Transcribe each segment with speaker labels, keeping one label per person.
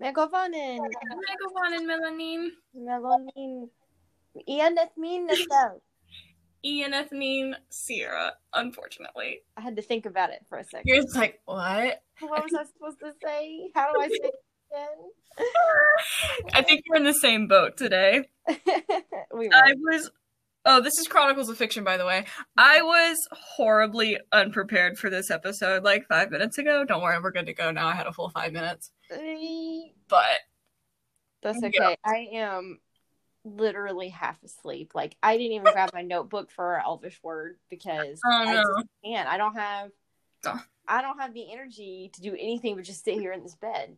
Speaker 1: Megovanen.
Speaker 2: Megovanen melanin.
Speaker 1: Melonin. Ianethmin Nestel.
Speaker 2: Ian ethylene Sierra, unfortunately.
Speaker 1: I had to think about it for a second.
Speaker 2: You're just like, what?
Speaker 1: What was I supposed to say? How do I say it
Speaker 2: I think we're in the same boat today.
Speaker 1: we were.
Speaker 2: I was Oh, this is Chronicles of Fiction, by the way. I was horribly unprepared for this episode like five minutes ago. Don't worry, we're good to go now. I had a full five minutes. But
Speaker 1: That's okay. I am literally half asleep. Like I didn't even grab my notebook for our Elvish word because
Speaker 2: Oh,
Speaker 1: I
Speaker 2: no.
Speaker 1: just can't. I don't have.
Speaker 2: Oh.
Speaker 1: I don't have the energy to do anything but just sit here in this bed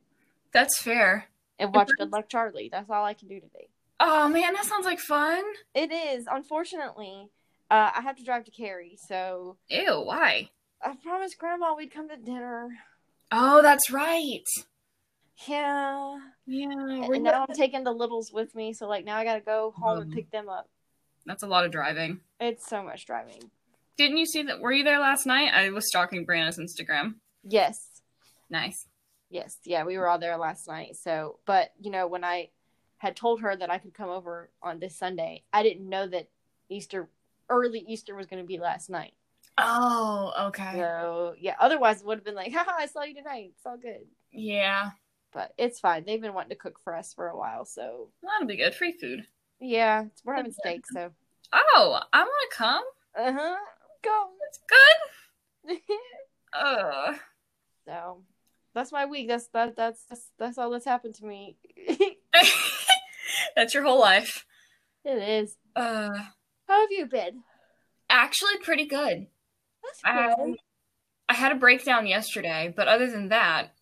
Speaker 2: that's fair.
Speaker 1: and watch Good Luck Charlie. That's all I can do today.
Speaker 2: Oh man, that sounds like fun.
Speaker 1: It is. Unfortunately, uh, I have to drive to Cary, so
Speaker 2: Ew, why?
Speaker 1: I promised Grandma we'd come to dinner.
Speaker 2: Oh, that's right.
Speaker 1: Yeah.
Speaker 2: Yeah,
Speaker 1: And now I'm taking the littles with me, so like now I gotta go home and
Speaker 2: Um.
Speaker 1: pick them up.
Speaker 2: that's a lot of driving.
Speaker 1: It's so much driving.
Speaker 2: Didn't you see that? Were you there last night? I was stalking Brianna's Instagram.
Speaker 1: Yes.
Speaker 2: Nice.
Speaker 1: Yes. Yeah, we were all there last night. So, but you know, when I had told her that I could come over on this Sunday, I didn't know that Easter, early Easter, was going to be last night.
Speaker 2: Oh, okay.
Speaker 1: So yeah, otherwise it would have been like, haha, I saw you tonight. It's all good.
Speaker 2: Yeah,
Speaker 1: But it's fine. They've been wanting to cook for us for a while, so
Speaker 2: that'll be good. Free food.
Speaker 1: yeah, we're having steak. So
Speaker 2: Oh, I want to come.
Speaker 1: uh huh, go.
Speaker 2: That's good. Ugh.
Speaker 1: so that's my week. That's that. That's that's, that's all that's happened to me.
Speaker 2: That's your whole life.
Speaker 1: it is.
Speaker 2: Uh,
Speaker 1: How have you been?
Speaker 2: actually, pretty good.
Speaker 1: That's
Speaker 2: I,
Speaker 1: good.
Speaker 2: I had a breakdown yesterday, but other than that,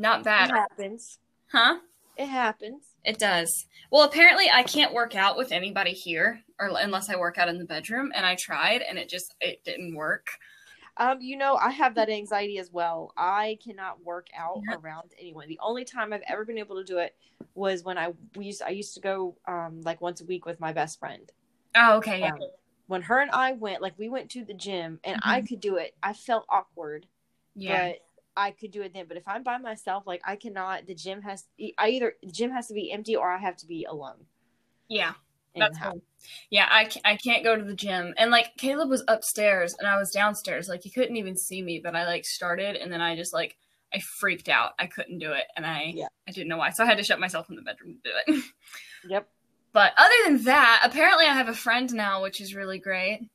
Speaker 2: not bad.
Speaker 1: It happens.
Speaker 2: Huh?
Speaker 1: It happens.
Speaker 2: It does. Well, apparently, I can't work out with anybody here, or unless I work out in the bedroom. And I tried, and it just it didn't work.
Speaker 1: Um, you know, I have that anxiety as well. I cannot work out
Speaker 2: Yeah.
Speaker 1: around anyone. The only time I've ever been able to do it was when I we used I used to go um like once a week with my best friend.
Speaker 2: Oh, okay, yeah.
Speaker 1: Um, when her and I went, like we went to the gym and I could do it. I felt awkward,
Speaker 2: Yeah.
Speaker 1: but I could do it then. But if I'm by myself, like I cannot. The gym has I either the gym has to be empty or I have to be alone.
Speaker 2: Yeah. That's cool. Yeah, I, I can't go to the gym. And like Caleb was upstairs and I was downstairs. Like he couldn't even see me, but I like started and then I just like I freaked out. I couldn't do it and I
Speaker 1: Yeah.
Speaker 2: I didn't know why. So I had to shut myself in the bedroom to do it.
Speaker 1: Yep.
Speaker 2: but other than that, apparently I have a friend now, which is really great.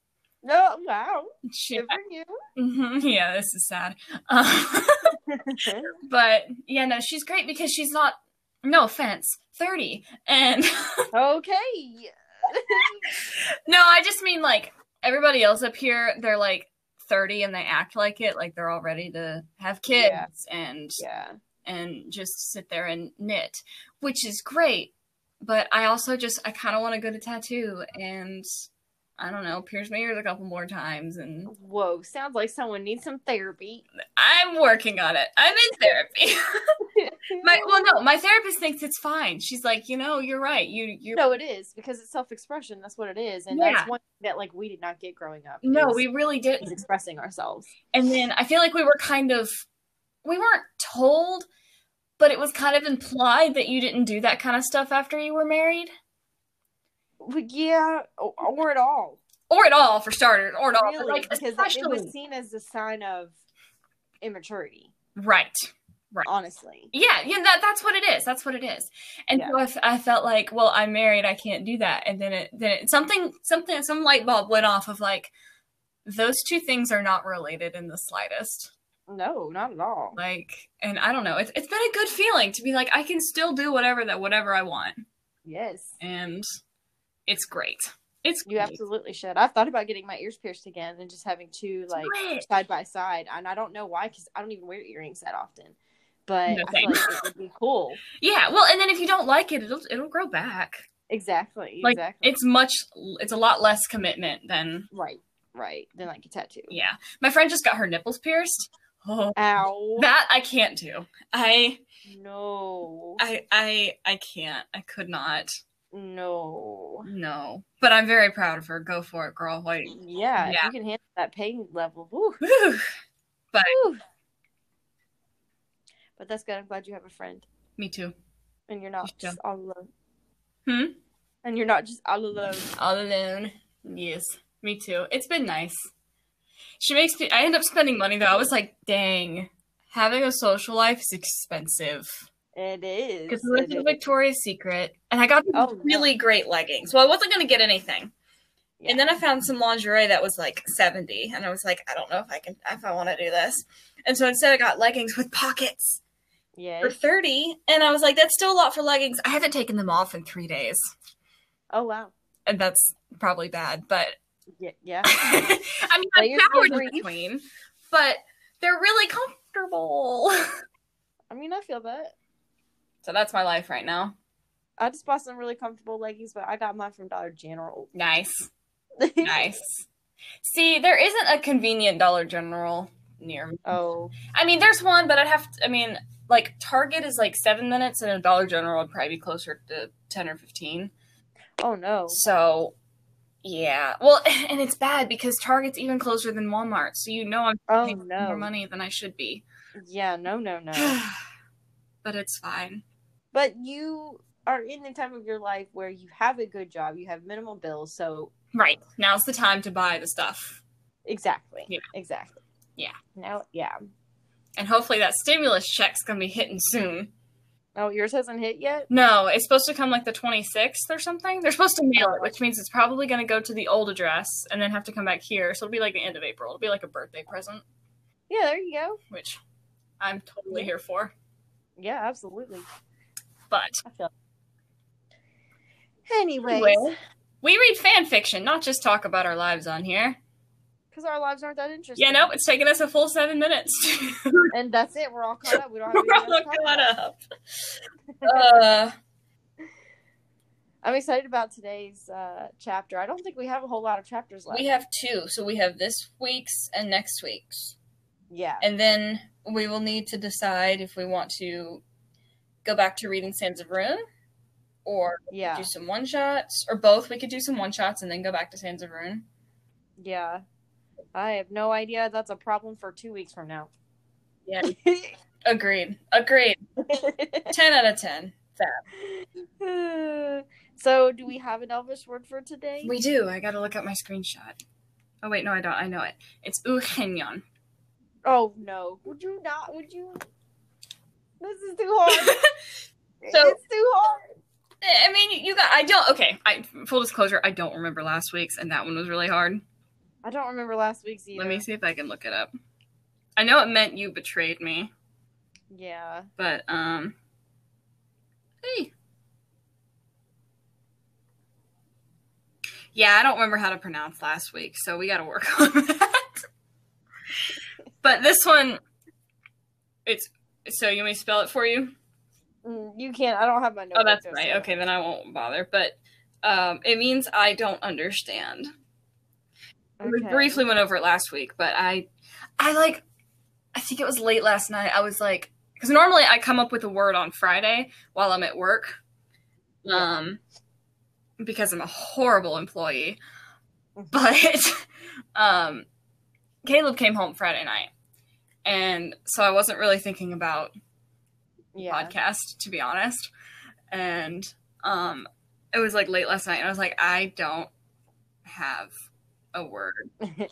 Speaker 1: No, wow. Good for you.
Speaker 2: Mhm, yeah, this is sad. Um, but yeah, no, she's great because she's not no offense, 30. And
Speaker 1: okay.
Speaker 2: No, I just mean like everybody else up here, they're like 30 and they act like it, like they're all ready to have kids
Speaker 1: Yeah.
Speaker 2: and
Speaker 1: yeah.
Speaker 2: and just sit there and knit, which is great. But I also just I kind of want to go to tattoo and I don't know, pierce my ears a couple more times and
Speaker 1: Whoa, sounds like someone needs some therapy.
Speaker 2: I'm working on it. I'm in therapy. my well no, my therapist thinks it's fine. She's like, "You know, you're right. You you
Speaker 1: no, it is because it's self-expression. That's what it is, and
Speaker 2: Yeah.
Speaker 1: that's one thing that like we did not get growing up.
Speaker 2: No, we really did.
Speaker 1: is expressing ourselves.
Speaker 2: And then I feel like we were kind of we weren't told, but it was kind of implied that you didn't do that kind of stuff after you were married.
Speaker 1: Yeah, or, or at all,
Speaker 2: Or at all, for starters, or at all.
Speaker 1: really,
Speaker 2: like
Speaker 1: because it- it was seen as a sign of immaturity.
Speaker 2: right. Right.
Speaker 1: Honestly,
Speaker 2: Yeah, yeah, that, that's what it is. That's what it is. And
Speaker 1: Yeah.
Speaker 2: so I, f- I felt like, well, I'm married, I can't do that. And then it, then it, something, something, some light bulb went off of like, those two things are not related in the slightest.
Speaker 1: no, not at all.
Speaker 2: Like, and I don't know, it's, it's been a good feeling to be like, I can still do whatever that, whatever I want.
Speaker 1: Yes,
Speaker 2: and it's great. It's
Speaker 1: you
Speaker 2: great.
Speaker 1: absolutely should. I've thought about getting my ears pierced again and just having two like side by side, and I don't know why because I don't even wear earrings that often. But
Speaker 2: No,
Speaker 1: I feel like it would be cool.
Speaker 2: Yeah, well, and then if you don't like it, it'll it'll grow back.
Speaker 1: Exactly.
Speaker 2: Like
Speaker 1: exactly.
Speaker 2: it's much, it's a lot less commitment than
Speaker 1: right. Right. than like a tattoo.
Speaker 2: yeah. My friend just got her nipples pierced. Oh,
Speaker 1: Ow.
Speaker 2: that I can't do. I
Speaker 1: no.
Speaker 2: I I I can't. I could not.
Speaker 1: No.
Speaker 2: No, but I'm very proud of her. Go for it, girl. Like,
Speaker 1: Yeah,
Speaker 2: Yeah.
Speaker 1: you can handle that pain level. Woo.
Speaker 2: whew.
Speaker 1: Woo. But that's good. I'm glad you have a friend.
Speaker 2: Me too.
Speaker 1: and you're not
Speaker 2: just
Speaker 1: all alone.
Speaker 2: Hmm?
Speaker 1: And you're not just all alone.
Speaker 2: All alone. Yes. Me too. It's been nice. She makes me I end up spending money though. I was like, dang. Having a social life is expensive.
Speaker 1: It is.
Speaker 2: Because we went to. Victoria's Secret and I got
Speaker 1: Oh, no.
Speaker 2: really great leggings. Well, I wasn't gonna get anything.
Speaker 1: Yeah.
Speaker 2: And then I found some lingerie that was like 70. And I was like, I don't know if I can if I want to do this. And so instead I got leggings with pockets
Speaker 1: Yes.
Speaker 2: for 30. And I was like, that's still a lot for leggings. I haven't taken them off in three days.
Speaker 1: Oh wow.
Speaker 2: And that's probably bad, but
Speaker 1: Yeah. Yeah.
Speaker 2: I mean,
Speaker 1: Well,
Speaker 2: I
Speaker 1: you're
Speaker 2: showered
Speaker 1: still
Speaker 2: in between, but they're really comfortable.
Speaker 1: I mean, I feel that.
Speaker 2: So that's my life right now.
Speaker 1: I just bought some really comfortable leggings, but I got mine from Dollar General.
Speaker 2: Nice, nice. See, there isn't a convenient Dollar General near me.
Speaker 1: oh.
Speaker 2: I mean, there's one, but I'd have to. I mean, like Target is like seven minutes, and a Dollar General would probably be closer to ten or fifteen.
Speaker 1: Oh no.
Speaker 2: So, yeah. Well, and it's bad because Target's even closer than Walmart, so you know I'm
Speaker 1: Oh
Speaker 2: spending
Speaker 1: no.
Speaker 2: more money than I should be.
Speaker 1: Yeah. No. No. No.
Speaker 2: but it's fine.
Speaker 1: But you are in the time of your life where you have a good job, you have minimal bills, so
Speaker 2: Right. Now's the time to buy the stuff.
Speaker 1: exactly.
Speaker 2: Yeah.
Speaker 1: Exactly.
Speaker 2: Yeah.
Speaker 1: Now. Yeah.
Speaker 2: And hopefully that stimulus check's gonna be hitting soon.
Speaker 1: Oh, yours hasn't hit yet.
Speaker 2: No, it's supposed to come like the 26th or something. They're supposed to mail it, which means it's probably gonna go to the old address and then have to come back here. So it'll be like the end of April. It'll be like a birthday present,
Speaker 1: Yeah. There you go.
Speaker 2: which I'm totally here for.
Speaker 1: Yeah. Absolutely.
Speaker 2: But
Speaker 1: I feel. Anyways,
Speaker 2: Anyway. we read fan fiction, not just talk about our lives on here.
Speaker 1: because our lives aren't that interesting.
Speaker 2: Yeah, no, it's taken us a full seven minutes.
Speaker 1: And that's it. We're all caught up. We don't have
Speaker 2: We're
Speaker 1: anything
Speaker 2: all
Speaker 1: else to talk
Speaker 2: caught
Speaker 1: about.
Speaker 2: up. Uh,
Speaker 1: I'm excited about today's uh, chapter. I don't think we have a whole lot of chapters left.
Speaker 2: we have two, so we have this week's and next week's.
Speaker 1: yeah.
Speaker 2: And then we will need to decide if we want to go back to reading Sands of Rune or
Speaker 1: Yeah.
Speaker 2: do some one shots or both. We could do some one shots and then go back to Sands of Rune.
Speaker 1: Yeah. I have no idea. That's a problem for two weeks from now.
Speaker 2: Yeah. Agreed. Agreed. 10 out of 10. Fab.
Speaker 1: so, do we have an Elvish word for today?
Speaker 2: We do. I gotta look at my screenshot. Oh, wait, no, I don't. I know it. It's Uhenyon.
Speaker 1: Oh no! Would you not? Would you? This is too hard.
Speaker 2: So-
Speaker 1: it's too hard.
Speaker 2: I mean, you got. I don't. Okay. I full disclosure. I don't remember last week's, and that one was really hard.
Speaker 1: I don't remember last week's either.
Speaker 2: Let me see if I can look it up. I know it meant you betrayed me,
Speaker 1: Yeah.
Speaker 2: but um. Hey. Yeah, I don't remember how to pronounce last week, so we got to work on that. but this one, it's so you want me to spell it for you?
Speaker 1: Mm, You can't. I don't have my notes.
Speaker 2: Oh, that's right. Okay, then I won't bother. But um, it means I don't understand. We briefly went over it last week, but I, I like, I think it was late last night. I was like, because normally I come up with a word on Friday while I'm at work, um, because I'm a horrible employee. But um, Caleb came home Friday night, and so I wasn't really thinking about
Speaker 1: Yeah.
Speaker 2: podcast to be honest. And um it was like late last night and i was like i don't have a word.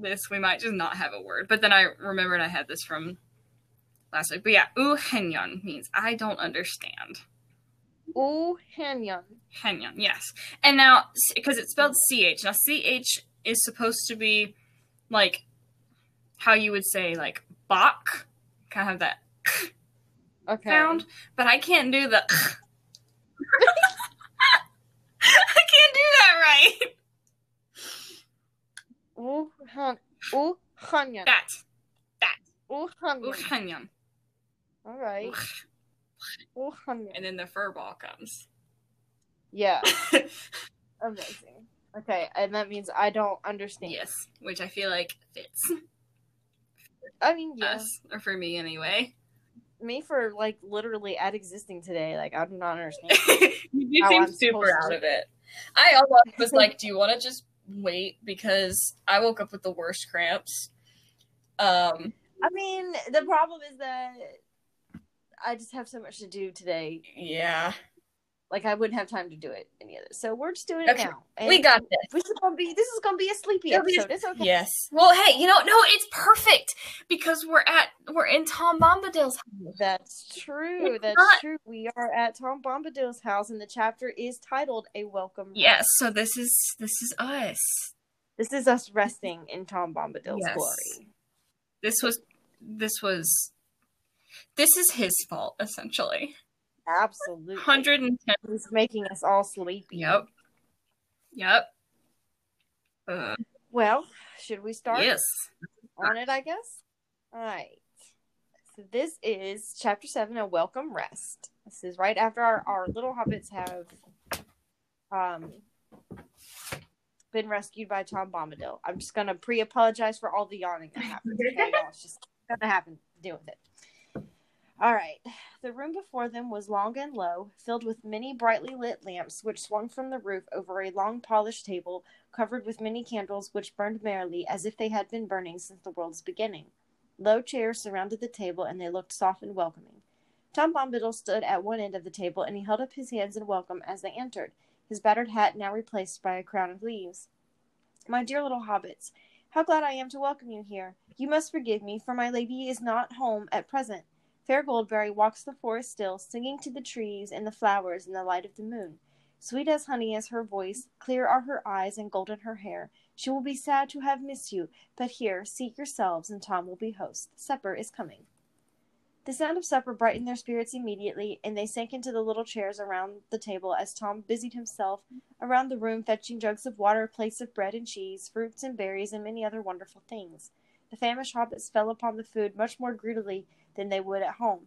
Speaker 2: This we might just not have a word. But then i remembered i had this from last week but yeah u henyon means i don't understand.
Speaker 1: Ooh, Hanyon.
Speaker 2: henyon yes. And now because it's spelled ch now ch is supposed to be like how you would say like bach kind of have that
Speaker 1: Okay.
Speaker 2: sound, but I can't do the. I can't do that right.
Speaker 1: Ooh, Han. Ooh, Hanyon.
Speaker 2: That.
Speaker 1: Ooh, Hanyon.
Speaker 2: Uhanyan.
Speaker 1: All right. Ooh, Hanyon.
Speaker 2: And then the fur ball comes.
Speaker 1: Yeah. Amazing. Okay, and that means I don't understand.
Speaker 2: yes, which I feel like fits
Speaker 1: I mean, yeah.
Speaker 2: us, or for me anyway.
Speaker 1: Me for like literally at existing today. Like I do not understand.
Speaker 2: you do seem
Speaker 1: I'm
Speaker 2: super out
Speaker 1: to.
Speaker 2: of it. I almost was like, do you want to just wait? Because I woke up with the worst cramps. Um,
Speaker 1: I mean, the problem is that I just have so much to do today.
Speaker 2: Yeah.
Speaker 1: Like I wouldn't have time to do it any other. So we're just doing it
Speaker 2: Okay.
Speaker 1: now.
Speaker 2: We got this.
Speaker 1: This is gonna be this is gonna be a sleepy
Speaker 2: It'll be-
Speaker 1: episode. It's okay.
Speaker 2: Yes. Well, hey, you know, no, it's perfect because we're at we're in Tom Bombadil's house.
Speaker 1: That's true.
Speaker 2: It's
Speaker 1: That's
Speaker 2: not-
Speaker 1: true. We are at Tom Bombadil's house, and the chapter is titled "A Welcome."
Speaker 2: Yes. So this is this is us.
Speaker 1: This is us resting in Tom Bombadil's
Speaker 2: Yes.
Speaker 1: glory.
Speaker 2: This was this was this is his fault essentially.
Speaker 1: Absolutely.
Speaker 2: Hundred and ten.
Speaker 1: He's making us all sleepy.
Speaker 2: Yep. Yep. Uh,
Speaker 1: Well, should we start
Speaker 2: yes.
Speaker 1: on it? I guess. All right. So this is chapter seven, a welcome rest. This is right after our, our little hobbits have um been rescued by Tom Bombadil. I'm just gonna pre-apologize for all the yawning that happened. Okay, y'all? It's just gonna happen. Deal with it. All right. The room before them was long and low, filled with many brightly lit lamps, which swung from the roof over a long polished table covered with many candles which burned merrily as if they had been burning since the world's beginning. Low chairs surrounded the table, and they looked soft and welcoming. Tom Bombadil stood at one end of the table, and he held up his hands in welcome as they entered, his battered hat now replaced by a crown of leaves. My dear little hobbits, how glad I am to welcome you here. You must forgive me, for my lady is not home at present. Fair Goldberry walks the forest still, singing to the trees and the flowers in the light of the moon. Sweet as honey is her voice, clear are her eyes, and golden her hair. She will be sad to have missed you, but here, seat yourselves, and Tom will be host. Supper is coming. The sound of supper brightened their spirits immediately, and they sank into the little chairs around the table as Tom busied himself around the room fetching jugs of water, plates of bread and cheese, fruits and berries, and many other wonderful things. The famished hobbits fell upon the food much more greedily than they would at home.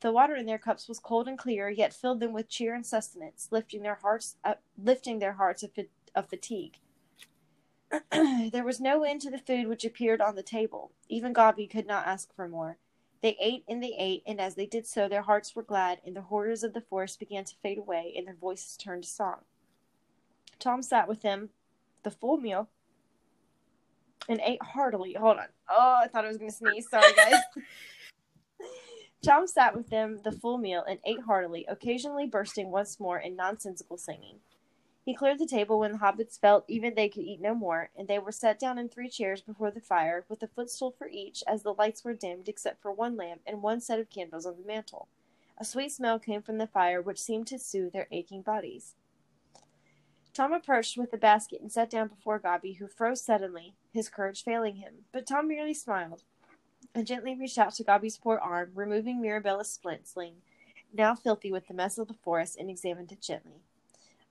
Speaker 1: The water in their cups was cold and clear, yet filled them with cheer and sustenance, lifting their hearts, uh, lifting their hearts of, of fatigue. there was no end to the food which appeared on the table. Even Gobby could not ask for more. They ate and they ate, and as they did so, their hearts were glad, and the horrors of the forest began to fade away, and their voices turned to song. Tom sat with them the full meal and ate heartily. Hold on. Oh, I thought I was going to sneeze. Sorry, guys. Tom sat with them the full meal and ate heartily, occasionally bursting once more in nonsensical singing. He cleared the table when the hobbits felt even they could eat no more, and they were set down in three chairs before the fire, with a footstool for each, as the lights were dimmed except for one lamp and one set of candles on the mantel. A sweet smell came from the fire, which seemed to soothe their aching bodies. Tom approached with the basket and sat down before Gobby, who froze suddenly, his courage failing him. But Tom merely smiled and gently reached out to Gobby's poor arm, removing Mirabella's splint sling, now filthy with the mess of the forest, and examined it gently.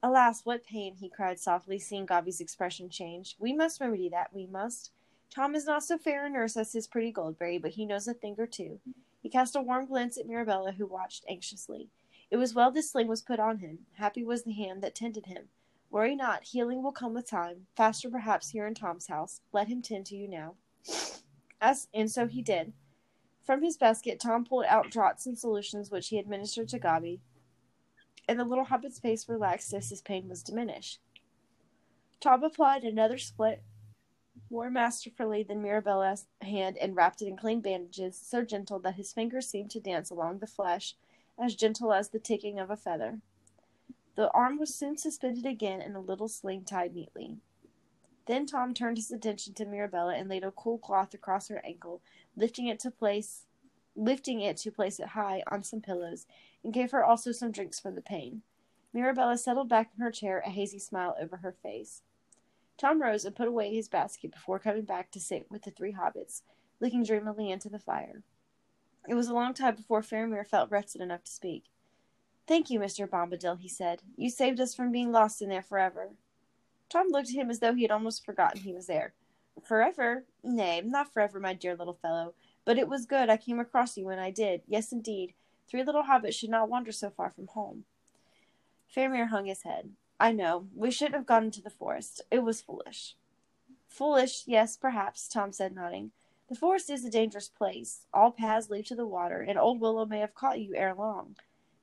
Speaker 1: Alas, what pain! he cried softly, seeing Gobby's expression change. We must remedy that, we must. Tom is not so fair a nurse as his pretty Goldberry, but he knows a thing or two. He cast a warm glance at Mirabella, who watched anxiously. It was well this sling was put on him. Happy was the hand that tended him. Worry not, healing will come with time, faster perhaps here in Tom's house. Let him tend to you now. As and so he did. From his basket, Tom pulled out draughts and solutions which he administered to Gobby, and the little hobbit's face relaxed as his pain was diminished. Tom applied another split more masterfully than Mirabella's hand and wrapped it in clean bandages, so gentle that his fingers seemed to dance along the flesh, as gentle as the ticking of a feather. The arm was soon suspended again in a little sling tied neatly. Then Tom turned his attention to Mirabella and laid a cool cloth across her ankle, lifting it to place lifting it to place it high on some pillows, and gave her also some drinks for the pain. Mirabella settled back in her chair, a hazy smile over her face. Tom rose and put away his basket before coming back to sit with the three hobbits, looking dreamily into the fire. It was a long time before Faramir felt rested enough to speak. Thank you, Mr. Bombadil, he said. You saved us from being lost in there forever. Tom looked at him as though he had almost forgotten he was there. Forever? Nay, not forever, my dear little fellow. But it was good I came across you when I did. Yes, indeed. Three little hobbits should not wander so far from home. Faramir hung his head. I know. We shouldn't have gone into the forest. It was foolish. Foolish, yes, perhaps, Tom said, nodding. The forest is a dangerous place. All paths lead to the water, and old Willow may have caught you ere long.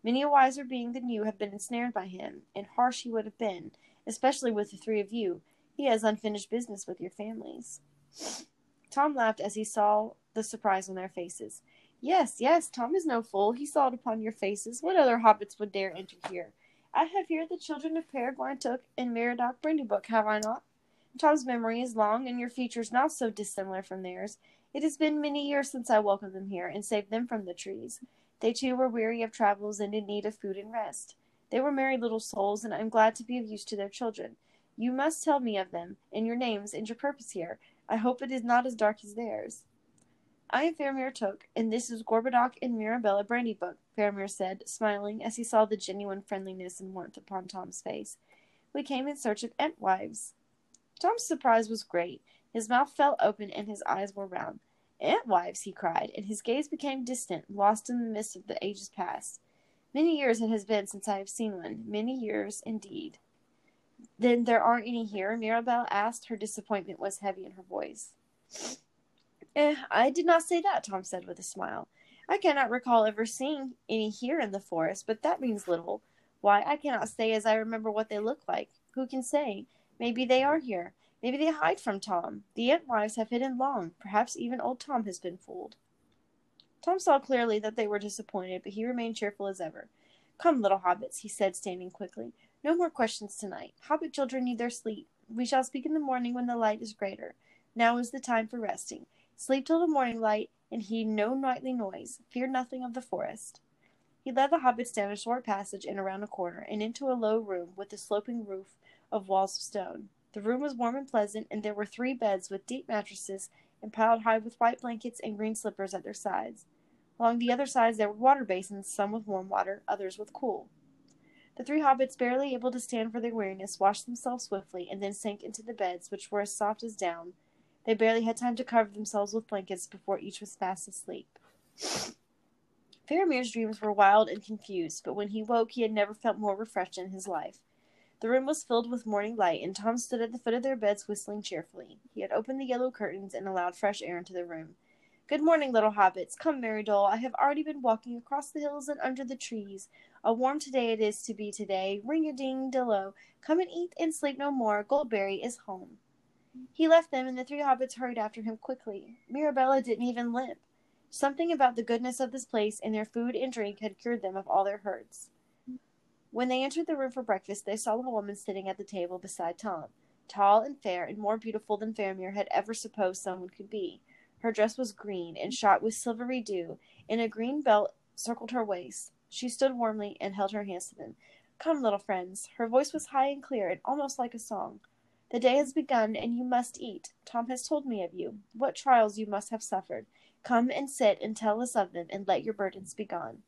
Speaker 1: Many a wiser being than you have been ensnared by him, and harsh he would have been, especially with the three of you. He has unfinished business with your families. Tom laughed as he saw the surprise on their faces. Yes, yes, Tom is no fool. He saw it upon your faces. What other hobbits would dare enter here? I have here the children of Peregrine Took and Meriadoc Brandybuck, have I not? Tom's memory is long, and your features not so dissimilar from theirs. It has been many years since I welcomed them here and saved them from the trees. They too were weary of travels and in need of food and rest. They were merry little souls, and I am glad to be of use to their children. You must tell me of them, and your names, and your purpose here. I hope it is not as dark as theirs. I am Faramir Took, and this is Gorbodoc and Mirabella Brandybuck, Faramir said, smiling as he saw the genuine friendliness and warmth upon Tom's face. We came in search of Entwives. Tom's surprise was great. His mouth fell open and his eyes were round. Entwives, he cried, and his gaze became distant, lost in the mist of the ages past. Many years it has been since I have seen one. Many years, indeed. Then there aren't any here? Mirabel asked. Her disappointment was heavy in her voice. Eh, I did not say that, Tom said with a smile. I cannot recall ever seeing any here in the forest, but that means little. Why, I cannot say as I remember what they look like. Who can say? Maybe they are here. Maybe they hide from Tom. The Entwives have hidden long. Perhaps even old Tom has been fooled. Tom saw clearly that they were disappointed, but he remained cheerful as ever. Come, little hobbits, he said, standing quickly. No more questions tonight. Hobbit children need their sleep. We shall speak in the morning when the light is greater. Now is the time for resting. Sleep till the morning light, and heed no nightly noise. Fear nothing of the forest. He led the hobbits down a short passage and around a corner, and into a low room with a sloping roof of walls of stone. The room was warm and pleasant, and there were three beds with deep mattresses and piled high with white blankets and green slippers at their sides. Along the other sides there were water basins, some with warm water, others with cool. The three hobbits, barely able to stand for their weariness, washed themselves swiftly, and then sank into the beds, which were as soft as down. They barely had time to cover themselves with blankets before each was fast asleep. Faramir's dreams were wild and confused, but when he woke he had never felt more refreshed in his life. The room was filled with morning light, and Tom stood at the foot of their beds whistling cheerfully. He had opened the yellow curtains and allowed fresh air into the room. Good morning, little hobbits. Come, Merry Dol. I have already been walking across the hills and under the trees. A warm today it is to be today. Ring a ding dillo. Come and eat and sleep no more. Goldberry is home. He left them, and the three hobbits hurried after him quickly. Mirabella didn't even limp. Something about the goodness of this place and their food and drink had cured them of all their hurts. When they entered the room for breakfast, they saw a woman sitting at the table beside Tom, tall and fair, and more beautiful than Faramir had ever supposed someone could be. Her dress was green and shot with silvery dew, and a green belt circled her waist. She stood warmly and held her hands to them. Come, little friends. Her voice was high and clear, and almost like a song. The day has begun, and you must eat. Tom has told me of you, what trials you must have suffered. Come and sit and tell us of them, and let your burdens be gone.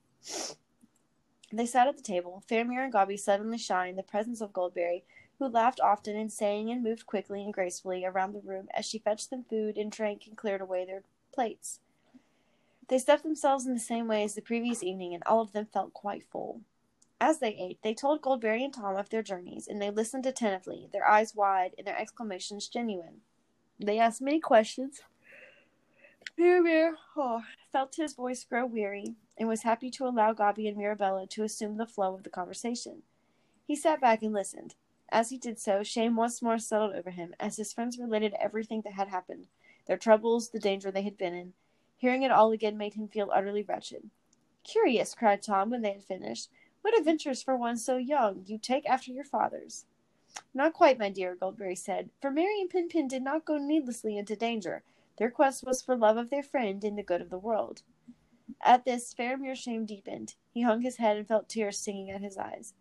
Speaker 1: They sat at the table, Faramir and Gobby suddenly shy in the presence of Goldberry, who laughed often and sang and moved quickly and gracefully around the room as she fetched them food and drank and cleared away their plates. They stuffed themselves in the same way as the previous evening, and all of them felt quite full. As they ate, they told Goldberry and Tom of their journeys, and they listened attentively, their eyes wide and their exclamations genuine. They asked many questions. Faramir oh, felt his voice grow weary, and was happy to allow Gobby and Mirabella to assume the flow of the conversation. He sat back and listened. As he did so, shame once more settled over him as his friends related everything that had happened their troubles, the danger they had been in. Hearing it all again made him feel utterly wretched. Curious, cried Tom when they had finished. What adventures for one so young! You take after your fathers. Not quite, my dear, Goldberry said, for Merry and Pippin did not go needlessly into danger. Their quest was for love of their friend and the good of the world. At this, Faramir's shame deepened. He hung his head and felt tears stinging at his eyes.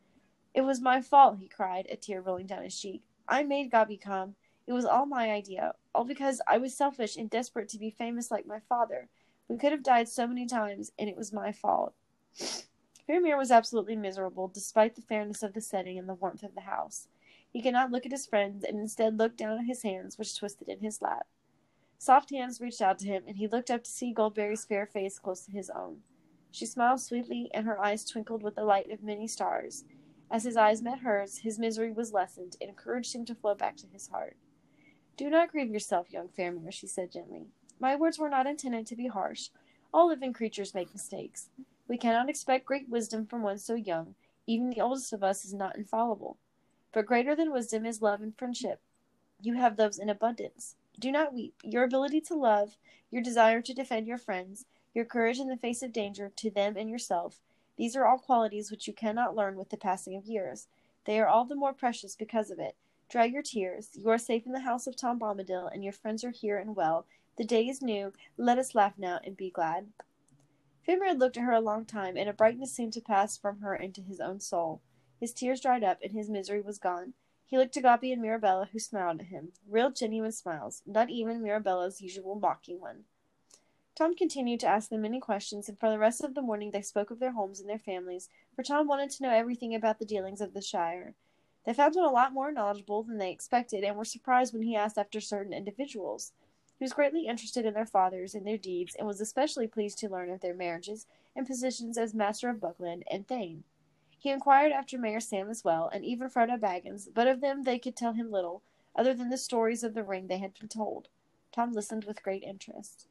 Speaker 1: It was my fault, he cried, a tear rolling down his cheek. I made Gobby come. It was all my idea, all because I was selfish and desperate to be famous like my father. We could have died so many times, and it was my fault. Faramir was absolutely miserable, despite the fairness of the setting and the warmth of the house. He could not look at his friends, and instead looked down at his hands, which twisted in his lap. Soft hands reached out to him, and he looked up to see Goldberry's fair face close to his own. She smiled sweetly, and her eyes twinkled with the light of many stars. As his eyes met hers, his misery was lessened, and encouraged him to flow back to his heart. Do not grieve yourself, young Faramir, she said gently. My words were not intended to be harsh. All living creatures make mistakes. We cannot expect great wisdom from one so young. Even the oldest of us is not infallible. But greater than wisdom is love and friendship. You have those in abundance. Do not weep. Your ability to love, your desire to defend your friends, your courage in the face of danger to them and yourself. These are all qualities which you cannot learn with the passing of years. They are all the more precious because of it. Dry your tears. You are safe in the house of Tom Bombadil, and your friends are here and well. The day is new. Let us laugh now and be glad. Faramir looked at her a long time, and a brightness seemed to pass from her into his own soul. His tears dried up, and his misery was gone. He looked to Gobby and Mirabella, who smiled at him. Real, genuine smiles, not even Mirabella's usual mocking one. Tom continued to ask them many questions, and for the rest of the morning they spoke of their homes and their families, for Tom wanted to know everything about the dealings of the Shire. They found him a lot more knowledgeable than they expected, and were surprised when he asked after certain individuals. He was greatly interested in their fathers and their deeds, and was especially pleased to learn of their marriages and positions as Master of Buckland and Thane. He inquired after Mayor Sam as well, and even Frodo Baggins, but of them they could tell him little, other than the stories of the ring they had been told. Tom listened with great interest.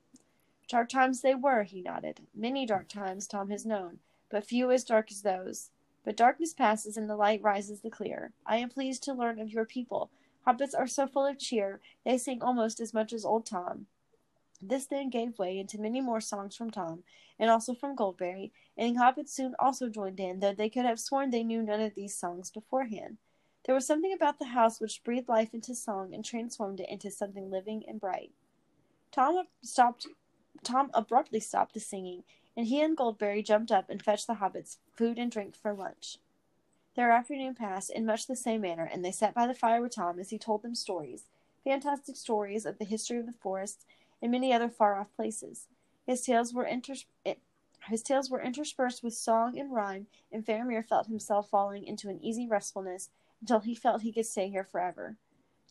Speaker 1: Dark times they were, he nodded. Many dark times Tom has known, but few as dark as those. But darkness passes and the light rises the clear. I am pleased to learn of your people. Hobbits are so full of cheer, they sing almost as much as old Tom. This then gave way into many more songs from Tom, and also from Goldberry, and the hobbits soon also joined in, though they could have sworn they knew none of these songs beforehand. There was something about the house which breathed life into song and transformed it into something living and bright. Tom stopped Tom abruptly stopped the singing, and he and Goldberry jumped up and fetched the hobbits food and drink for lunch. Their afternoon passed in much the same manner, and they sat by the fire with Tom as he told them stories, fantastic stories of the history of the forests and many other far-off places. His tales were inters- his tales were interspersed with song and rhyme, and Faramir felt himself falling into an easy restfulness until he felt he could stay here forever.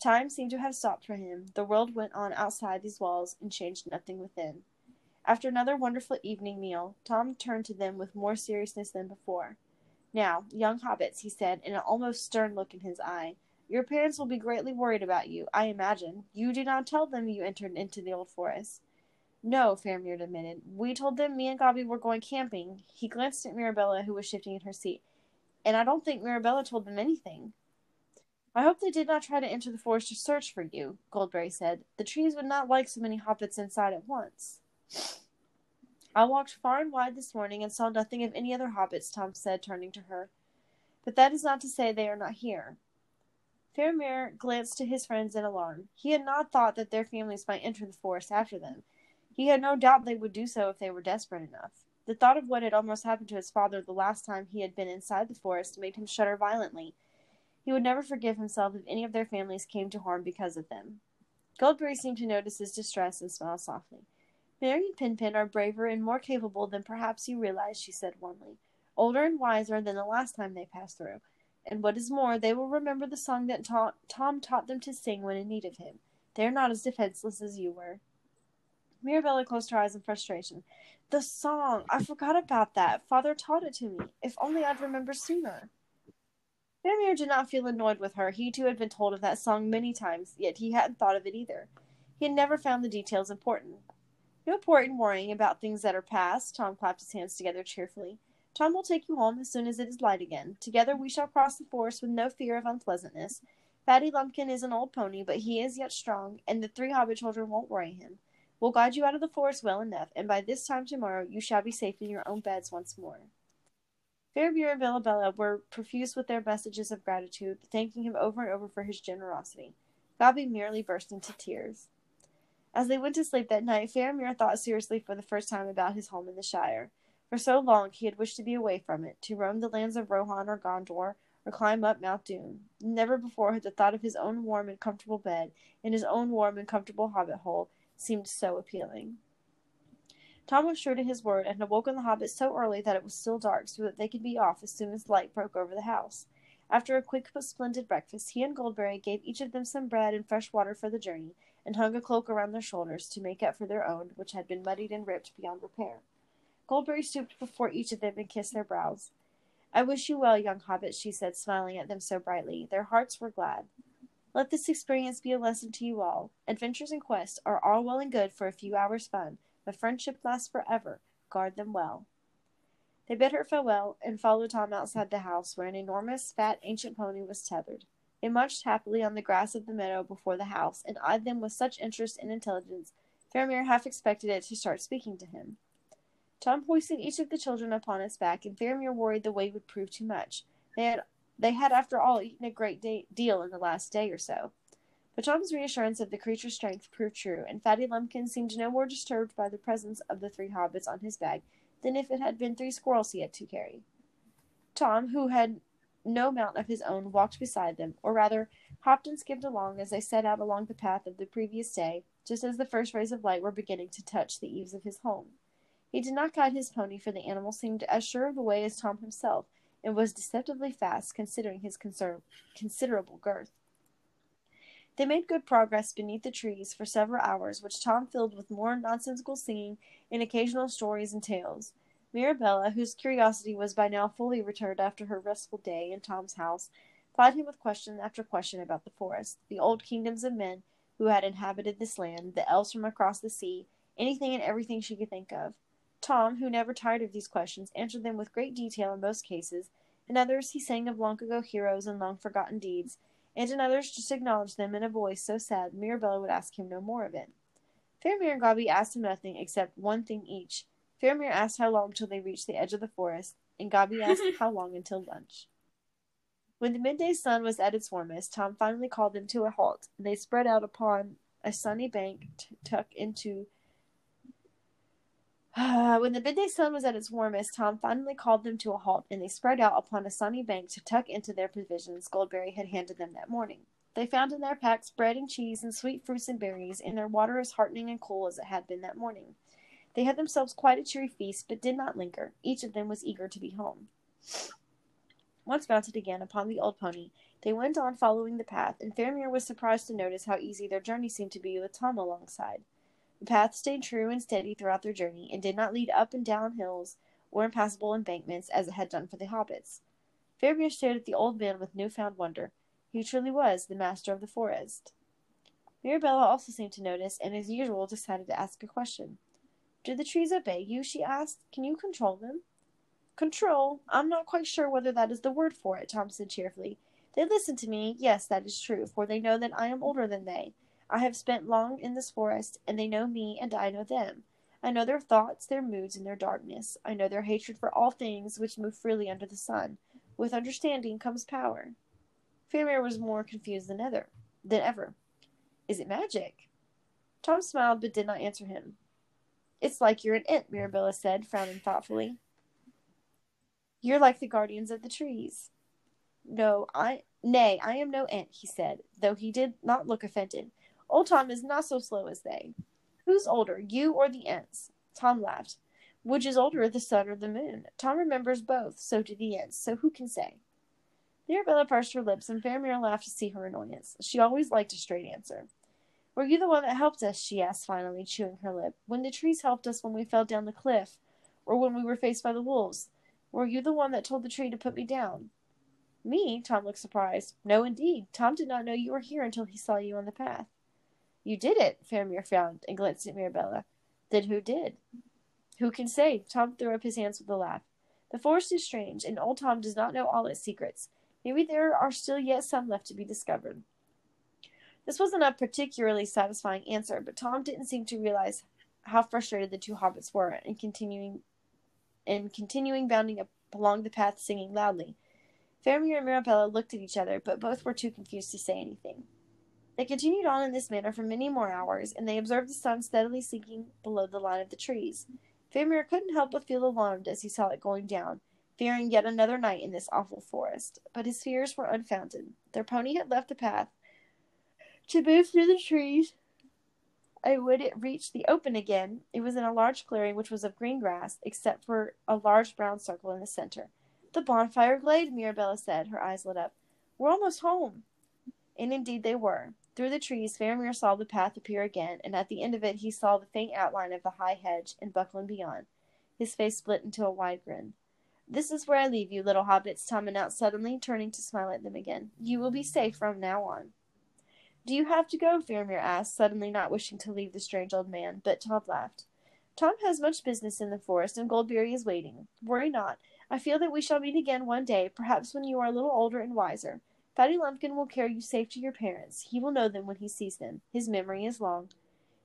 Speaker 1: Time seemed to have stopped for him. The world went on outside these walls and changed nothing within. After another wonderful evening meal, Tom turned to them with more seriousness than before. Now, young hobbits, he said, in an almost stern look in his eye, your parents will be greatly worried about you, I imagine. You did not tell them you entered into the old forest. No, Faramir admitted. We told them me and Gobby were going camping. He glanced at Mirabella, who was shifting in her seat. And I don't think Mirabella told them anything. I hope they did not try to enter the forest to search for you, Goldberry said. The trees would not like so many hobbits inside at once. I walked far and wide this morning and saw nothing of any other hobbits, Tom said, turning to her. But that is not to say they are not here. Faramir glanced to his friends in alarm. He had not thought that their families might enter the forest after them. He had no doubt they would do so if they were desperate enough. The thought of what had almost happened to his father the last time he had been inside the forest made him shudder violently. He would never forgive himself if any of their families came to harm because of them. Goldberry seemed to notice his distress and smiled softly. Merry and Pippin are braver and more capable than perhaps you realize, she said warmly. Older and wiser than the last time they passed through. And what is more, they will remember the song that Tom taught them to sing when in need of him. They are not as defenseless as you were. Mirabella closed her eyes in frustration. The song! I forgot about that. Father taught it to me. If only I'd remembered sooner. Faramir did not feel annoyed with her. He too had been told of that song many times, yet he hadn't thought of it either. He had never found the details important. No point in worrying about things that are past. Tom clapped his hands together cheerfully. Tom will take you home as soon as it is light again. Together we shall cross the forest with no fear of unpleasantness. Fatty Lumpkin is an old pony, but he is yet strong, and the three hobbit children won't worry him. We'll guide you out of the forest well enough, and by this time tomorrow you shall be safe in your own beds once more. Faramir and Mirabella were profuse with their messages of gratitude, thanking him over and over for his generosity. Gobby merely burst into tears. As they went to sleep that night, Faramir thought seriously for the first time about his home in the Shire. For so long he had wished to be away from it, to roam the lands of Rohan or Gondor, or climb up Mount Doom. Never before had the thought of his own warm and comfortable bed, in his own warm and comfortable hobbit hole, seemed so appealing. Tom was true to his word, and had woken the hobbits so early that it was still dark, so that they could be off as soon as light broke over the house. After a quick but splendid breakfast, he and Goldberry gave each of them some bread and fresh water for the journey, and hung a cloak around their shoulders to make up for their own, which had been muddied and ripped beyond repair. Goldberry stooped before each of them and kissed their brows. I wish you well, young hobbits, she said, smiling at them so brightly. Their hearts were glad. Let this experience be a lesson to you all. Adventures and quests are all well and good for a few hours' fun, but friendship lasts forever. Guard them well. They bid her farewell and followed Tom outside the house, where an enormous, fat, ancient pony was tethered. They munched happily on the grass of the meadow before the house, and eyed them with such interest and intelligence, Faramir half expected it to start speaking to him. Tom hoisted each of the children upon his back, and Faramir worried the weight would prove too much. They had, they had after all, eaten a great day, deal in the last day or so. But Tom's reassurance of the creature's strength proved true, and Fatty Lumpkin seemed no more disturbed by the presence of the three hobbits on his back than if it had been three squirrels he had to carry. Tom, who had no mount of his own, walked beside them, or rather, hopped and skipped along as they set out along the path of the previous day, just as the first rays of light were beginning to touch the eaves of his home. He did not guide his pony, for the animal seemed as sure of the way as Tom himself, and was deceptively fast, considering his conser- considerable girth. They made good progress beneath the trees for several hours, which Tom filled with more nonsensical singing and occasional stories and tales. Mirabella, whose curiosity was by now fully returned after her restful day in Tom's house, plied him with question after question about the forest, the old kingdoms of men who had inhabited this land, the elves from across the sea, anything and everything she could think of. Tom, who never tired of these questions, answered them with great detail in most cases. In others, he sang of long ago heroes and long forgotten deeds, and in others just acknowledged them in a voice so sad Mirabella would ask him no more of it. Faramir and Gobby asked him nothing except one thing each. Faramir asked how long till they reached the edge of the forest, and Gobby asked how long until lunch. When the midday sun was at its warmest, Tom finally called them to a halt, and they spread out upon a sunny bank to tuck into. when the midday sun was at its warmest, Tom finally called them to a halt, and they spread out upon a sunny bank to tuck into their provisions Goldberry had handed them that morning. They found in their packs bread and cheese and sweet fruits and berries, and their water as heartening and cool as it had been that morning. They had themselves quite a cheery feast, but did not linger. Each of them was eager to be home. Once mounted again upon the old pony, they went on following the path, and Faramir was surprised to notice how easy their journey seemed to be with Tom alongside. The path stayed true and steady throughout their journey, and did not lead up and down hills or impassable embankments as it had done for the hobbits. Faramir stared at the old man with new-found wonder. He truly was the master of the forest. Mirabella also seemed to notice, and as usual decided to ask a question. Do the trees obey you? she asked. Can you control them? Control? I'm not quite sure whether that is the word for it, Tom said cheerfully. They listen to me, yes, that is true, for they know that I am older than they. I have spent long in this forest, and they know me, and I know them. I know their thoughts, their moods, and their darkness. I know their hatred for all things which move freely under the sun. With understanding comes power. Faramir was more confused than ever. Than ever. Is it magic? Tom smiled, but did not answer him. It's like you're an Ent, Mirabella said, frowning thoughtfully. You're like the guardians of the trees. No, I nay, I am no Ent, he said, though he did not look offended. Old Tom is not so slow as they. Who's older, you or the Ents? Tom laughed. Which is older, the sun or the moon? Tom remembers both, so do the Ents, so who can say? Mirabella pursed her lips, and Faramir laughed to see her annoyance. She always liked a straight answer. Were you the one that helped us? she asked finally, chewing her lip. When the trees helped us when we fell down the cliff, or when we were faced by the wolves? Were you the one that told the tree to put me down? Me? Tom looked surprised. No, indeed. Tom did not know you were here until he saw you on the path. You did it, Faramir frowned and glanced at Mirabella. Then who did? Who can say? Tom threw up his hands with a laugh. The forest is strange, and old Tom does not know all its secrets. Maybe there are still yet some left to be discovered. This wasn't a particularly satisfying answer, but Tom didn't seem to realize how frustrated the two hobbits were in continuing in continuing bounding up along the path singing loudly. Faramir and Mirabella looked at each other, but both were too confused to say anything. They continued on in this manner for many more hours, and they observed the sun steadily sinking below the line of the trees. Faramir couldn't help but feel alarmed as he saw it going down, fearing yet another night in this awful forest. But his fears were unfounded. Their pony had left the path, to move through the trees. When it reached the open again, it was in a large clearing which was of green grass, except for a large brown circle in the center. The bonfire glade, Mirabella said, her eyes lit up. We're almost home. And indeed they were. Through the trees, Faramir saw the path appear again, and at the end of it he saw the faint outline of the high hedge and Buckland beyond. His face split into a wide grin. This is where I leave you, little hobbits, Tom announced suddenly, turning to smile at them again. You will be safe from now on. Do you have to go? Faramir asked, suddenly not wishing to leave the strange old man, but Tom laughed. Tom has much business in the forest, and Goldberry is waiting. Worry not. I feel that we shall meet again one day, perhaps when you are a little older and wiser. Fatty Lumpkin will carry you safe to your parents. He will know them when he sees them. His memory is long.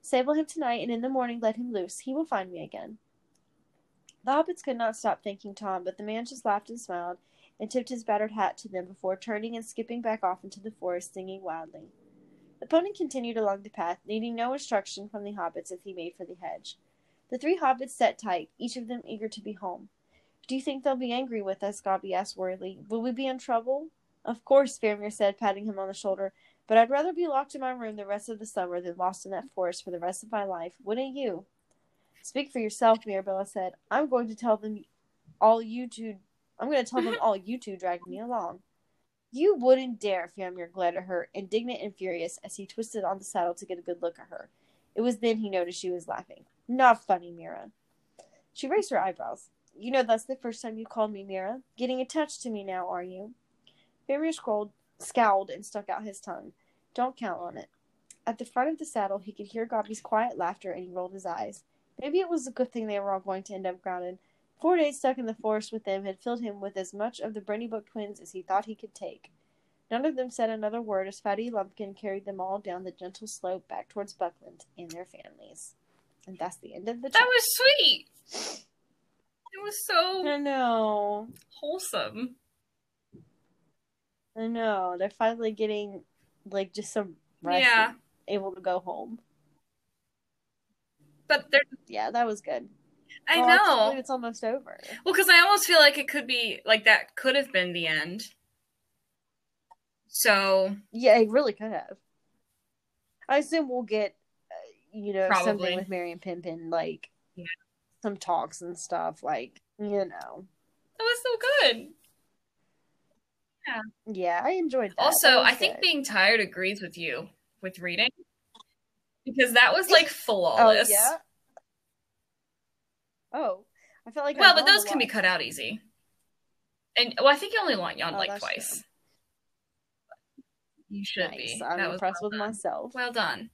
Speaker 1: Sable him tonight, and in the morning let him loose. He will find me again. The hobbits could not stop thanking Tom, but the man just laughed and smiled and tipped his battered hat to them before turning and skipping back off into the forest, singing wildly. The pony continued along the path, needing no instruction from the hobbits as he made for the hedge. The three hobbits sat tight, each of them eager to be home. Do you think they'll be angry with us? Gobby asked worriedly. Will we be in trouble? Of course, Faramir said, patting him on the shoulder. But I'd rather be locked in my room the rest of the summer than lost in that forest for the rest of my life. Wouldn't you? Speak for yourself, Mirabella said. I'm going to tell them all you two. I'm going to tell them all you two dragged me along. You wouldn't dare, Faramir glared at her, indignant and furious, as he twisted on the saddle to get a good look at her. It was then he noticed she was laughing. Not funny, Mira. She raised her eyebrows. You know that's the first time you called me Mira. Getting attached to me now, are you? Faramir scrolled, scowled and stuck out his tongue. Don't count on it. At the front of the saddle, he could hear Gobby's quiet laughter, and he rolled his eyes. Maybe it was a good thing they were all going to end up grounded. Four days stuck in the forest with them had filled him with as much of the Brandybuck twins as he thought he could take. None of them said another word as Fatty Lumpkin carried them all down the gentle slope back towards Buckland and their families. And that's the end of the
Speaker 2: chapter. That was sweet. It was so
Speaker 1: I know.
Speaker 2: wholesome.
Speaker 1: I know. They're finally getting like just some rest yeah. able to go home.
Speaker 2: But they're
Speaker 1: yeah, that was good.
Speaker 2: I well,
Speaker 1: know it's almost over.
Speaker 2: Well, because I almost feel like it could be like that could have been the end. So
Speaker 1: yeah, it really could have. I assume we'll get, uh, you know, Probably. something with Merry and Pippin, like yeah. some talks and stuff. Like you know,
Speaker 2: that was so good.
Speaker 1: Yeah, yeah, I enjoyed that.
Speaker 2: Also,
Speaker 1: that
Speaker 2: I think being tired agrees with you with reading because that was like flawless.
Speaker 1: Oh, yeah. Oh, I felt like
Speaker 2: well, but those can be cut out easy. And well, I think you only want yawn oh, like twice. True. You should nice. be.
Speaker 1: I'm that impressed well with done. myself.
Speaker 2: Well done.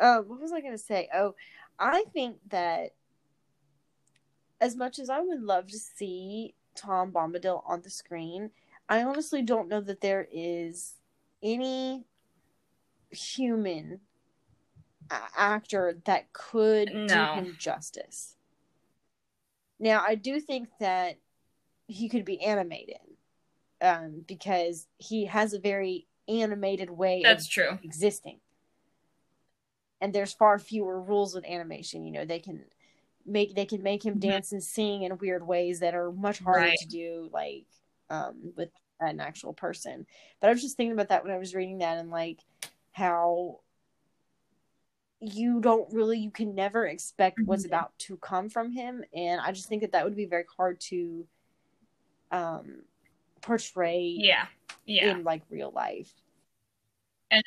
Speaker 1: uh, what was I going to say? Oh, I think that as much as I would love to see Tom Bombadil on the screen, I honestly don't know that there is any human actor that could no. do him justice. Now, I do think that he could be animated um, because he has a very animated way
Speaker 2: that's true
Speaker 1: existing and there's far fewer rules with animation you know they can make they can make him mm-hmm. dance and sing in weird ways that are much harder right. to do like um with an actual person but i was just thinking about that when i was reading that and like how you don't really you can never expect what's mm-hmm. about to come from him and i just think that that would be very hard to um portray
Speaker 2: yeah yeah
Speaker 1: in like real life
Speaker 2: and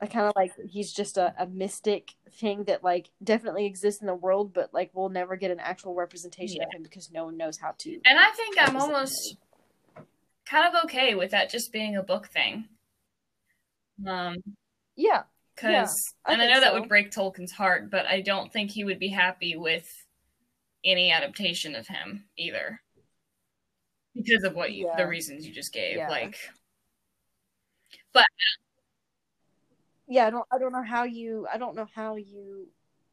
Speaker 1: I kind of like he's just a, a mystic thing that like definitely exists in the world, but like we'll never get an actual representation yeah. of him because no one knows how to.
Speaker 2: And I think I'm almost him. kind of okay with that just being a book thing. Um,
Speaker 1: yeah,
Speaker 2: because yeah, and I know so. that would break Tolkien's heart, but I don't think he would be happy with any adaptation of him either because of what you, yeah. the reasons you just gave. Yeah. Like, but
Speaker 1: yeah, I don't I don't know how you I don't know how you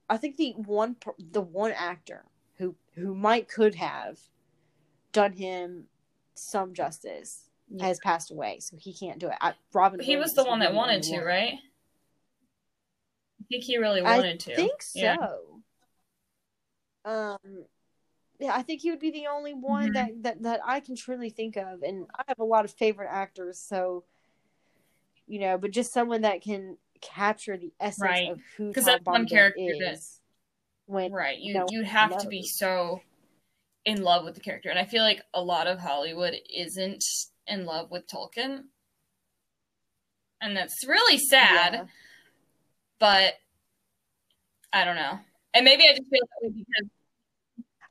Speaker 1: I think the one the one actor who who might could have done him some justice has passed away, so he can't do it. I, Robin.
Speaker 2: He was the one that wanted to, right? I think he really wanted I to.
Speaker 1: I think so. Yeah. Um, yeah, I think he would be the only one mm-hmm. that, that that I can truly think of, and I have a lot of favorite actors, so you know, but just someone that can capture the essence right. of who because that's one character is.
Speaker 2: When right, you you have knows. to be so in love with the character, and I feel like a lot of Hollywood isn't in love with Tolkien, and that's really sad. Yeah. But I don't know, and maybe I just feel that way because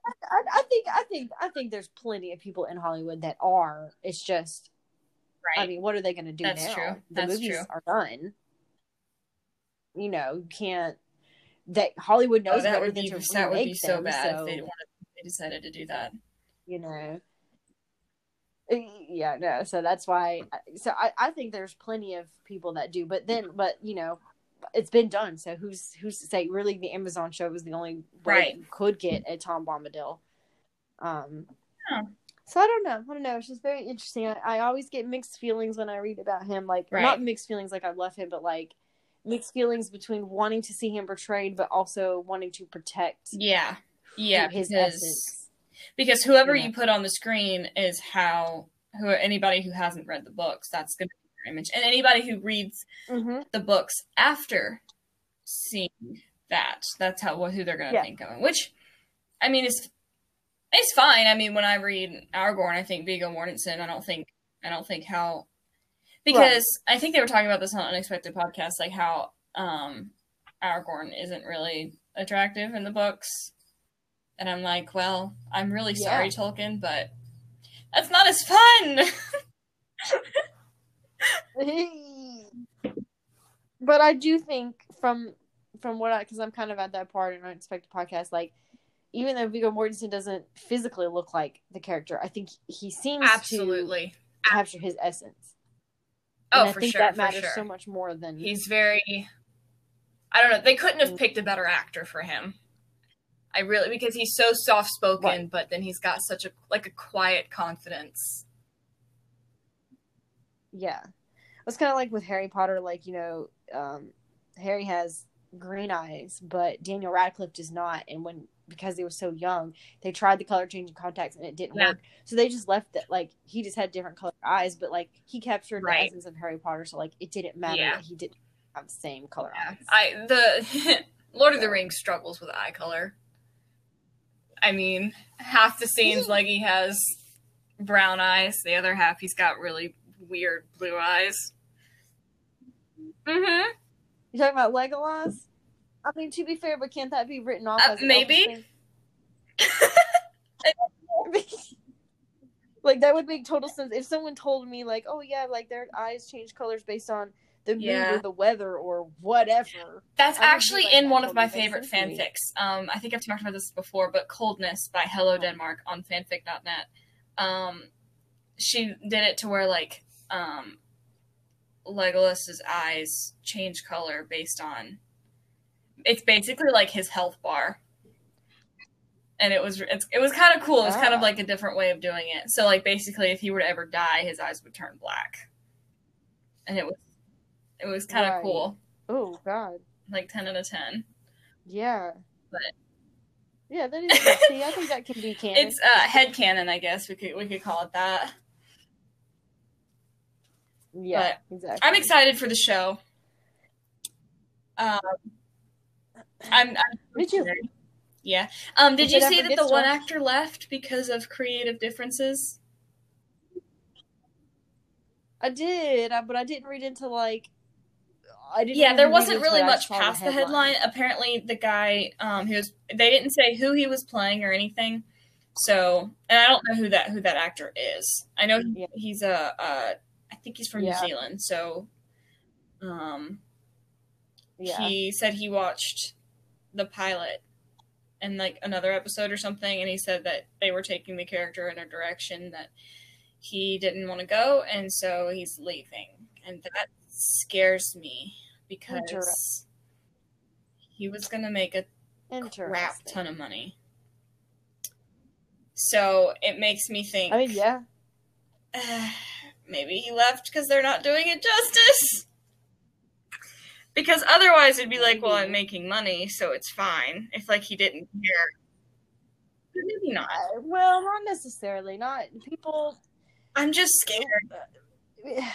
Speaker 1: I, I, think I think I think there's plenty of people in Hollywood that are. It's just, right. I mean, what are they going to do That's now? True. The That's movies true. are done. You know, you can't. That Hollywood oh, knows oh,
Speaker 2: that would be that would be so them, bad so, if they, wanted, they decided to do that.
Speaker 1: You know. Yeah, no. So that's why. So I, I think there's plenty of people that do, but then, but you know, it's been done. So who's who's to say? Really, the Amazon show was the only way
Speaker 2: Right.
Speaker 1: you could get a Tom Bombadil. Um,
Speaker 2: Yeah.
Speaker 1: so I don't know. I don't know. It's just very interesting. I, I always get mixed feelings when I read about him. Like
Speaker 2: Right.
Speaker 1: not mixed feelings like I love him, but like mixed feelings between wanting to see him portrayed, but also wanting to protect
Speaker 2: Yeah. Yeah,
Speaker 1: his
Speaker 2: because
Speaker 1: essence.
Speaker 2: because whoever
Speaker 1: Yeah.
Speaker 2: you put on the screen is how who anybody who hasn't read the books that's going to image. And anybody who reads
Speaker 1: hmm
Speaker 2: the books after seeing that that's how who they're going to
Speaker 1: Yeah.
Speaker 2: think of it which i mean it's it's fine. I mean when i read aragorn i think Viggo Mortensen i don't think i don't think how because i think they were talking about this on unexpected podcast like how um aragorn isn't really attractive in the books. And i'm like well i'm really sorry
Speaker 1: Yeah.
Speaker 2: tolkien but that's not as fun
Speaker 1: but I do think from from what I because I'm kind of at that part in Unexpected Podcast, like even though Viggo Mortensen doesn't physically look like the character, I think he seems
Speaker 2: absolutely
Speaker 1: to capture his essence.
Speaker 2: oh
Speaker 1: and I
Speaker 2: for
Speaker 1: think
Speaker 2: sure
Speaker 1: that matters
Speaker 2: sure
Speaker 1: so much more than
Speaker 2: He's very. I don't know. They couldn't have
Speaker 1: Mm.
Speaker 2: picked a better actor for him. I really because he's so soft spoken,
Speaker 1: Right.
Speaker 2: but then he's got such a like a quiet confidence.
Speaker 1: Yeah. It's kind of like with Harry Potter, like you know, um, Harry has green eyes, but Daniel Radcliffe does not, and when because they were so young, they tried the color changing contacts and it didn't
Speaker 2: Yeah.
Speaker 1: work. So they just left it like he just had different color eyes, but like he captured
Speaker 2: Right.
Speaker 1: the essence of Harry Potter, so like it didn't matter
Speaker 2: Yeah.
Speaker 1: that he didn't have the same color
Speaker 2: Yeah.
Speaker 1: eyes.
Speaker 2: I the Lord of the Rings struggles with eye color. I mean, half the scenes like he has brown eyes, the other half he's got really weird blue eyes. Mm-hmm.
Speaker 1: You talking about Legolas? I mean, to be fair, but can't that be written off
Speaker 2: Uh,
Speaker 1: as
Speaker 2: maybe.
Speaker 1: Like that would make total sense if someone told me, like, oh yeah, like their eyes change colors based on the mood
Speaker 2: Yeah.
Speaker 1: or the weather or whatever.
Speaker 2: That's
Speaker 1: I would be
Speaker 2: actually
Speaker 1: like,
Speaker 2: in
Speaker 1: that
Speaker 2: one of my favorite
Speaker 1: sense to me.
Speaker 2: fanfics. Um, I think I've talked about this before, but Coldness by Hello
Speaker 1: Oh.
Speaker 2: Denmark on fanfic.net. Um, she did it to where like um, Legolas's eyes change color based on. It's basically like his health bar, and it was it's, it was kind of cool. It was kind of
Speaker 1: Ah.
Speaker 2: like a different way of doing it. So like basically, if he were to ever die, his eyes would turn black, and it was it was kind of
Speaker 1: Right.
Speaker 2: cool.
Speaker 1: Oh God,
Speaker 2: Like ten out of ten.
Speaker 1: yeah.
Speaker 2: But-
Speaker 1: yeah, that is. see, I think that can be canon.
Speaker 2: It's uh head canon, I guess we could we could call it that.
Speaker 1: Yeah, exactly.
Speaker 2: I'm excited for the show. Um, I'm, I'm
Speaker 1: Me too.
Speaker 2: yeah. Um, did
Speaker 1: If
Speaker 2: you see that the one actor left because of creative differences?
Speaker 1: I did, I- but I didn't read into like. I didn't.
Speaker 2: Yeah, there wasn't really much past the headline. Apparently, the guy um who was they didn't say who he was playing or anything. So, and I don't know who that who that actor is. I know
Speaker 1: Yeah.
Speaker 2: he's a uh, I think he's from
Speaker 1: Yeah.
Speaker 2: New Zealand. So, um,
Speaker 1: Yeah,
Speaker 2: he said he watched the pilot and like another episode or something and he said that they were taking the character in a direction that he didn't want to go and so he's leaving. And that scares me because he was going to make a crap ton of money. So it makes me think
Speaker 1: I mean, yeah,
Speaker 2: maybe he left because they're not doing it justice. Because otherwise, it'd be like, well, I'm making money, so it's fine. If like he didn't care, maybe not.
Speaker 1: Well, not necessarily. Not people.
Speaker 2: I'm just scared.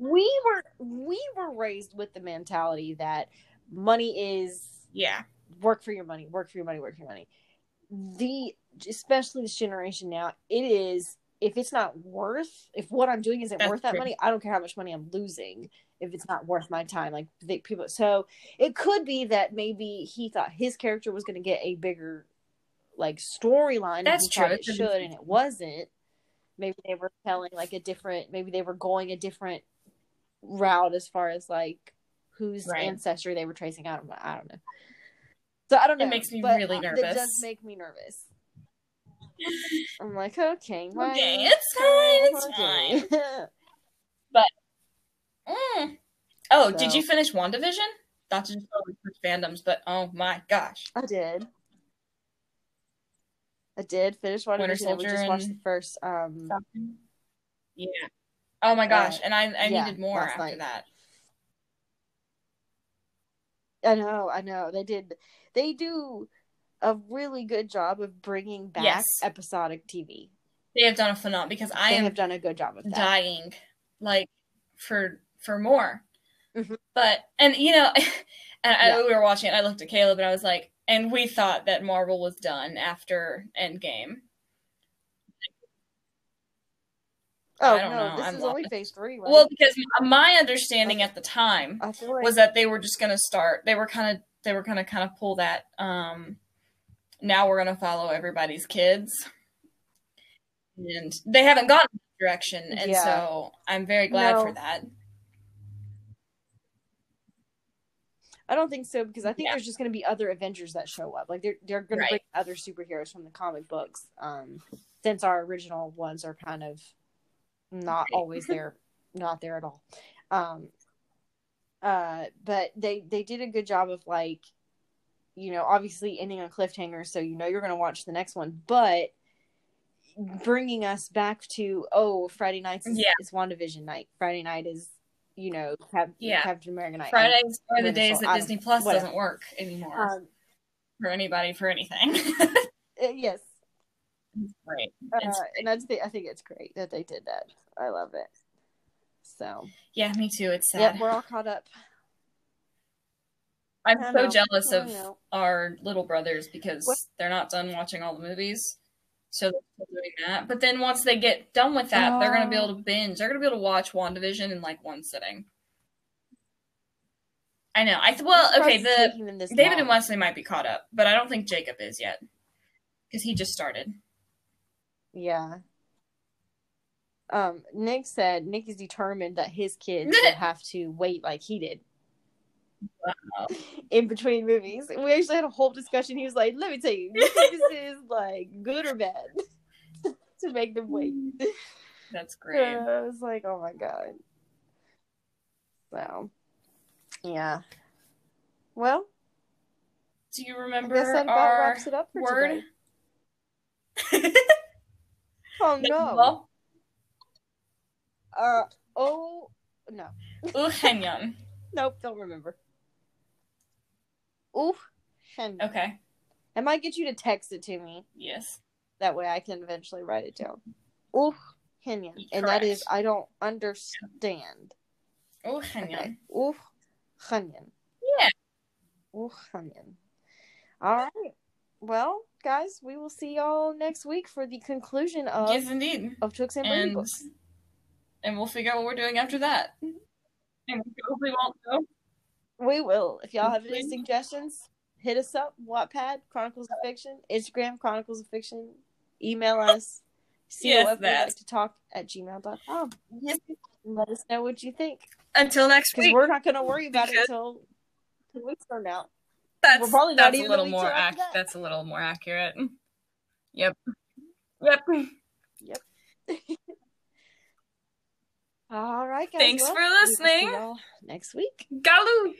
Speaker 1: We were we were raised with the mentality that money is
Speaker 2: Yeah,
Speaker 1: work for your money, work for your money, work for your money. The especially this generation now, it is if it's not worth if what I'm doing isn't
Speaker 2: That's
Speaker 1: worth that
Speaker 2: true.
Speaker 1: money, I don't care how much money I'm losing if it's not worth my time. Like they, people, so it could be that maybe he thought his character was going to get a bigger like storyline.
Speaker 2: That's true.
Speaker 1: It should, and it wasn't. Maybe they were telling like a different. Maybe they were going a different route as far as like whose
Speaker 2: Right.
Speaker 1: ancestry they were tracing. I don't know. I don't know. So I don't know It
Speaker 2: makes me
Speaker 1: but
Speaker 2: really nervous It
Speaker 1: does make me nervous. I'm like, okay, well,
Speaker 2: Okay, it's fine, it's
Speaker 1: okay.
Speaker 2: Mm. Oh, did you finish WandaVision? not to just switch fandoms, but oh my gosh,
Speaker 1: I did. I did finish one
Speaker 2: Winter Soldier
Speaker 1: We just watched the first. Um,
Speaker 2: yeah. Oh my gosh,
Speaker 1: Uh,
Speaker 2: and I I
Speaker 1: yeah,
Speaker 2: needed more after
Speaker 1: night.
Speaker 2: that.
Speaker 1: I know, I know. They did. They do a really good job of bringing back
Speaker 2: Yes.
Speaker 1: episodic TV.
Speaker 2: They have done a phenomenal because I
Speaker 1: have done a good job of that.
Speaker 2: dying like for for more.
Speaker 1: Mhm.
Speaker 2: But and you know, and I,
Speaker 1: Yeah.
Speaker 2: we were watching it. I looked at Caleb and I was like, and we thought that Marvel was done after Endgame.
Speaker 1: Oh
Speaker 2: I don't
Speaker 1: no,
Speaker 2: know,
Speaker 1: this
Speaker 2: I'm
Speaker 1: is only phase three, right?
Speaker 2: Well, because my understanding at the time
Speaker 1: like
Speaker 2: was that they were just going to start. They were kind of they were going to kind of pull that. um Now we're going to follow everybody's kids, and they haven't gotten that direction, and
Speaker 1: Yeah.
Speaker 2: so I'm very glad
Speaker 1: No.
Speaker 2: for that.
Speaker 1: I don't think so because I think
Speaker 2: Yeah.
Speaker 1: there's just going to be other Avengers that show up. Like they're they're going
Speaker 2: Right.
Speaker 1: to bring other superheroes from the comic books. Um, since our original ones are kind of not
Speaker 2: Right.
Speaker 1: always there, not there at all. Um, uh, but they they did a good job of like, you know, obviously ending on cliffhanger, so you know you're going to watch the next one, but bringing us back to oh Friday nights is,
Speaker 2: Yeah.
Speaker 1: is WandaVision night. Friday night is you know Cap-
Speaker 2: Yeah.
Speaker 1: Captain America night.
Speaker 2: Fridays are the days that Disney Plus
Speaker 1: whatever.
Speaker 2: doesn't work anymore
Speaker 1: Um,
Speaker 2: for anybody for anything.
Speaker 1: Uh, yes,
Speaker 2: right.
Speaker 1: uh, and that's the, I think it's great that they did that. I love it. So
Speaker 2: Yeah, me too. It's sad.
Speaker 1: yep, we're all caught up.
Speaker 2: I'm so
Speaker 1: know.
Speaker 2: jealous of
Speaker 1: know.
Speaker 2: our little brothers because
Speaker 1: What-
Speaker 2: they're not done watching all the movies. So they're doing that. But then once they get done with that, they're gonna be
Speaker 1: Oh.
Speaker 2: able to binge. They're gonna be able to watch WandaVision in like one sitting. I know. I th- well,
Speaker 1: I'm
Speaker 2: okay. The
Speaker 1: taking them this
Speaker 2: David
Speaker 1: long.
Speaker 2: and Wesley might be caught up, but I don't think Jacob is yet because he just started.
Speaker 1: Yeah. Um, Nick said Nick is determined that his kids will have to wait like he did
Speaker 2: Wow.
Speaker 1: in between movies. We actually had a whole discussion. He was like, "Let me tell you, this is like good or bad to make them wait."
Speaker 2: That's great.
Speaker 1: I was like, "Oh my god!" So, yeah. Well,
Speaker 2: Do you
Speaker 1: I
Speaker 2: remember
Speaker 1: guess that about
Speaker 2: our
Speaker 1: wraps it up for
Speaker 2: word?
Speaker 1: today. Oh no.
Speaker 2: Well,
Speaker 1: Uh oh no.
Speaker 2: Uhenyon.
Speaker 1: Nope, don't remember. Ooh, Shen.
Speaker 2: Okay.
Speaker 1: I might get you to text it to me.
Speaker 2: Yes.
Speaker 1: That way I can eventually write it down. Ooh, Kenyan. And that is, I don't understand.
Speaker 2: Uhenyon.
Speaker 1: Okay. Ooh, Kenyan.
Speaker 2: Yeah.
Speaker 1: Ooh, Kenyan. All right. Well, guys, we will see y'all next week for the conclusion of,
Speaker 2: Yes, indeed.
Speaker 1: of Tooks and Brandybucks.
Speaker 2: and we'll figure out what we're doing after that. Mm-hmm. And we probably won't know.
Speaker 1: We will. If y'all have any suggestions, hit us up. Wattpad, Chronicles of Fiction, Instagram, Chronicles of Fiction. Email us. See
Speaker 2: Yes, that.
Speaker 1: like to talk at gmail.com.
Speaker 2: Yes.
Speaker 1: Let us know what you think.
Speaker 2: Until next
Speaker 1: Because
Speaker 2: week.
Speaker 1: we're not going to worry about it until two weeks from now.
Speaker 2: That's
Speaker 1: we're probably not
Speaker 2: a
Speaker 1: even
Speaker 2: little more ac-
Speaker 1: that.
Speaker 2: that's a little more accurate. Yep. Yep. Yep.
Speaker 1: All right, guys.
Speaker 2: Thanks
Speaker 1: well,
Speaker 2: for
Speaker 1: we will see
Speaker 2: listening.
Speaker 1: next week.
Speaker 2: Galoo.